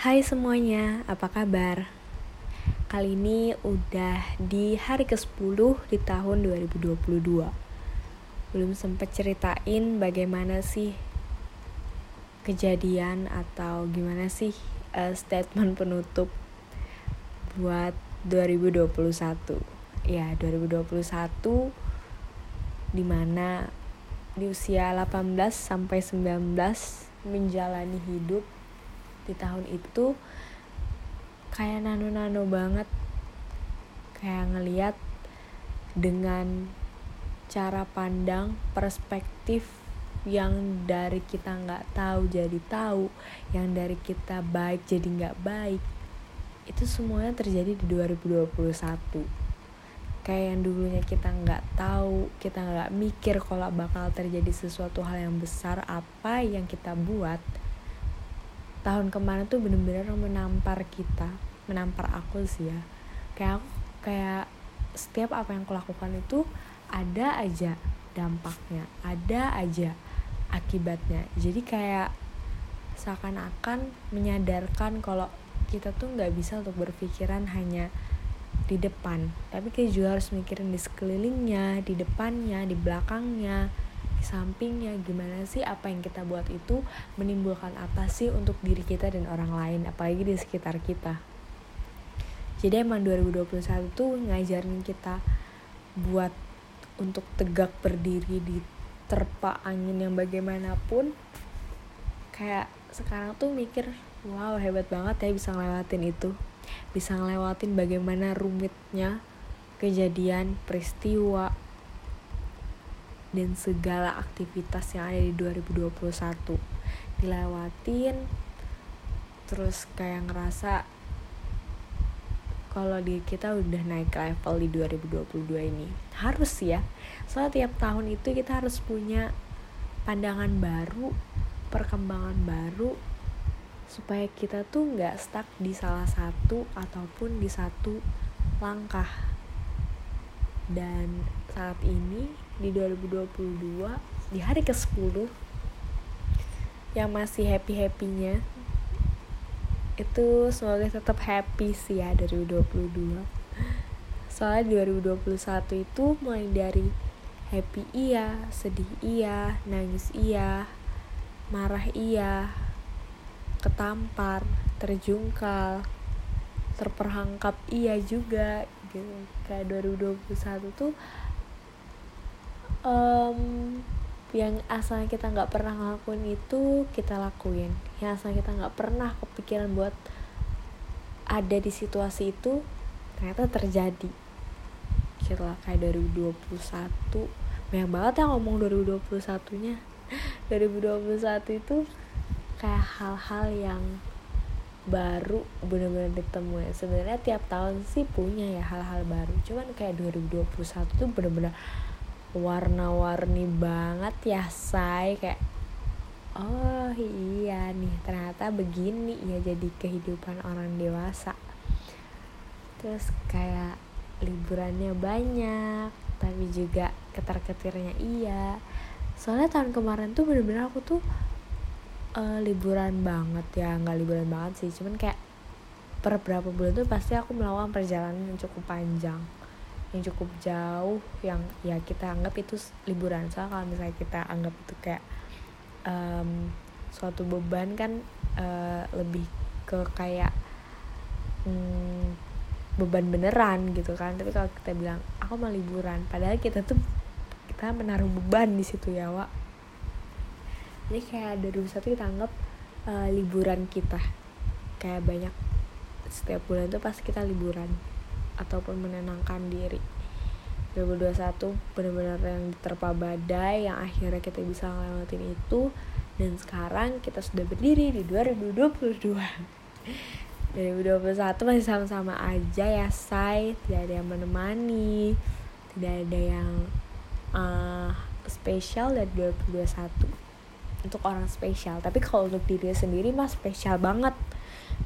Hai semuanya, apa kabar? Kali ini udah di hari ke-10 di tahun 2022 Belum sempat ceritain bagaimana sih kejadian atau gimana sih uh, statement penutup buat 2021 Ya, 2021 di mana di usia 18 sampai 19 menjalani hidup di tahun itu kayak nano-nano banget. Kayak ngeliat dengan cara pandang perspektif yang dari kita nggak tahu jadi tahu yang dari kita baik jadi nggak baik itu semuanya terjadi di 2021 kayak yang dulunya kita nggak tahu kita nggak mikir kalau bakal terjadi sesuatu hal yang besar apa yang kita buat tahun kemarin tuh bener-bener menampar kita menampar aku sih ya. Kayak aku kayak setiap apa yang aku lakukan itu ada aja dampaknya ada aja akibatnya. Jadi kayak seakan-akan menyadarkan kalau kita tuh nggak bisa untuk berpikiran hanya di depan. Tapi kita juga harus mikirin di sekelilingnya di depannya di belakangnya sampingnya. Gimana sih apa yang kita buat itu menimbulkan apa sih untuk diri kita dan orang lain apalagi di sekitar kita? Jadi emang 2021 tuh ngajarin kita buat untuk tegak berdiri di terpa angin yang bagaimanapun. Kayak sekarang tuh mikir wow hebat banget ya bisa ngelewatin itu. Bisa ngelewatin bagaimana rumitnya kejadian peristiwa dan segala aktivitas yang ada di 2021 dilewatin terus kayak ngerasa kalau di kita udah naik level di 2022 ini. Harus ya soalnya tiap tahun itu kita harus punya pandangan baru perkembangan baru supaya kita tuh nggak stuck di salah satu ataupun di satu langkah. Dan saat ini di 2022 di hari ke-10 yang masih happy-happynya itu semoga tetap happy sih ya 2022 soalnya 2021 itu mulai dari happy iya, sedih iya, nangis iya, marah iya, ketampar, terjungkal, terperangkap iya juga gitu. Kayak 2021 tuh um, yang asalnya kita nggak pernah ngelakuin itu kita lakuin. Yang asalnya kita nggak pernah kepikiran buat ada di situasi itu ternyata terjadi. Gitu lah kayak 2021 banyak banget ya ngomong 2021 nya 2021 itu kayak hal-hal yang baru bener-bener ditemuin sebenarnya tiap tahun sih punya ya hal-hal baru. Cuman kayak 2021 tuh bener-bener warna-warni banget ya say kayak oh iya nih ternyata begini ya jadi kehidupan orang dewasa. Terus kayak liburannya banyak tapi juga ketar-ketirnya iya. Soalnya tahun kemarin tuh bener-bener aku tuh uh, liburan banget ya. Nggak liburan banget sih cuman kayak per berapa bulan tuh pasti aku melakukan perjalanan yang cukup panjang yang cukup jauh yang ya kita anggap itu liburan. Soalnya kalau misalnya kita anggap itu kayak um, suatu beban kan uh, lebih ke kayak um, beban beneran gitu kan. Tapi kalau kita bilang aku mau liburan padahal kita tuh kita menaruh beban di situ ya Wak. Jadi kayak dari satu kita anggap uh, liburan kita. Kayak banyak setiap bulan tuh pasti kita liburan ataupun menenangkan diri. 2021 benar-benar yang diterpa badai yang akhirnya kita bisa ngelewatin itu. Dan sekarang kita sudah berdiri di 2022 2021 masih sama-sama aja ya say tidak ada yang menemani. Tidak ada yang uh, spesial dari 2021 untuk orang spesial. Tapi kalau untuk diri sendiri mah spesial banget.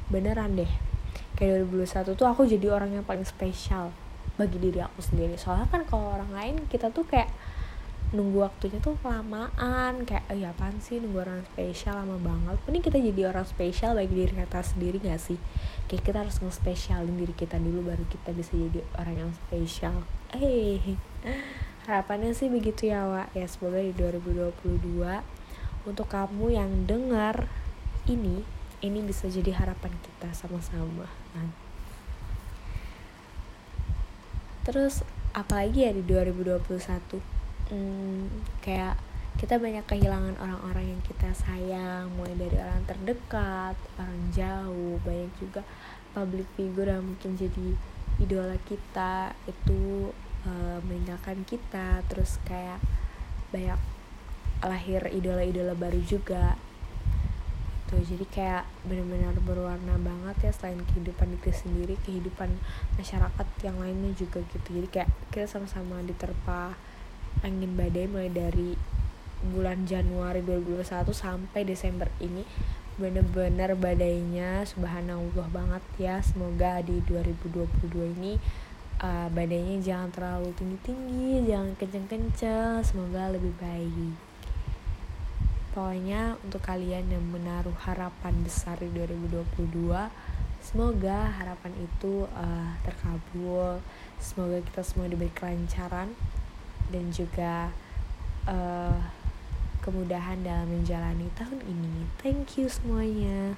Beneran deh kayak 2021 tuh aku jadi orang yang paling spesial bagi diri aku sendiri. Soalnya kan kalau orang lain kita tuh kayak nunggu waktunya tuh kelamaan kayak ya apaan sih nunggu orang spesial lama banget. Mending kita jadi orang spesial bagi diri kita sendiri gak sih? Kayak kita harus nge-spesialin diri kita dulu baru kita bisa jadi orang yang spesial. Eh harapannya sih begitu ya Wak. Ya semoga di 2022 untuk kamu yang dengar ini ini bisa jadi harapan kita sama-sama nah. terus apalagi ya di 2021 hmm, kayak kita banyak kehilangan orang-orang yang kita sayang mulai dari orang terdekat orang jauh banyak juga public figure yang mungkin jadi idola kita itu uh, meninggalkan kita. Terus kayak banyak lahir idola-idola baru juga tuh jadi kayak benar-benar berwarna banget ya selain kehidupan itu sendiri kehidupan masyarakat yang lainnya juga gitu. Jadi kayak kita sama-sama diterpa angin badai mulai dari bulan Januari 2021 sampai Desember ini bener-bener badainya subhanallah banget ya. Semoga di 2022 ini uh, badainya jangan terlalu tinggi-tinggi jangan kenceng-kenceng. Semoga lebih baik pokoknya untuk kalian yang menaruh harapan besar di 2022 semoga harapan itu uh, terkabul semoga kita semua diberi kelancaran dan juga uh, kemudahan dalam menjalani tahun ini. Thank you semuanya.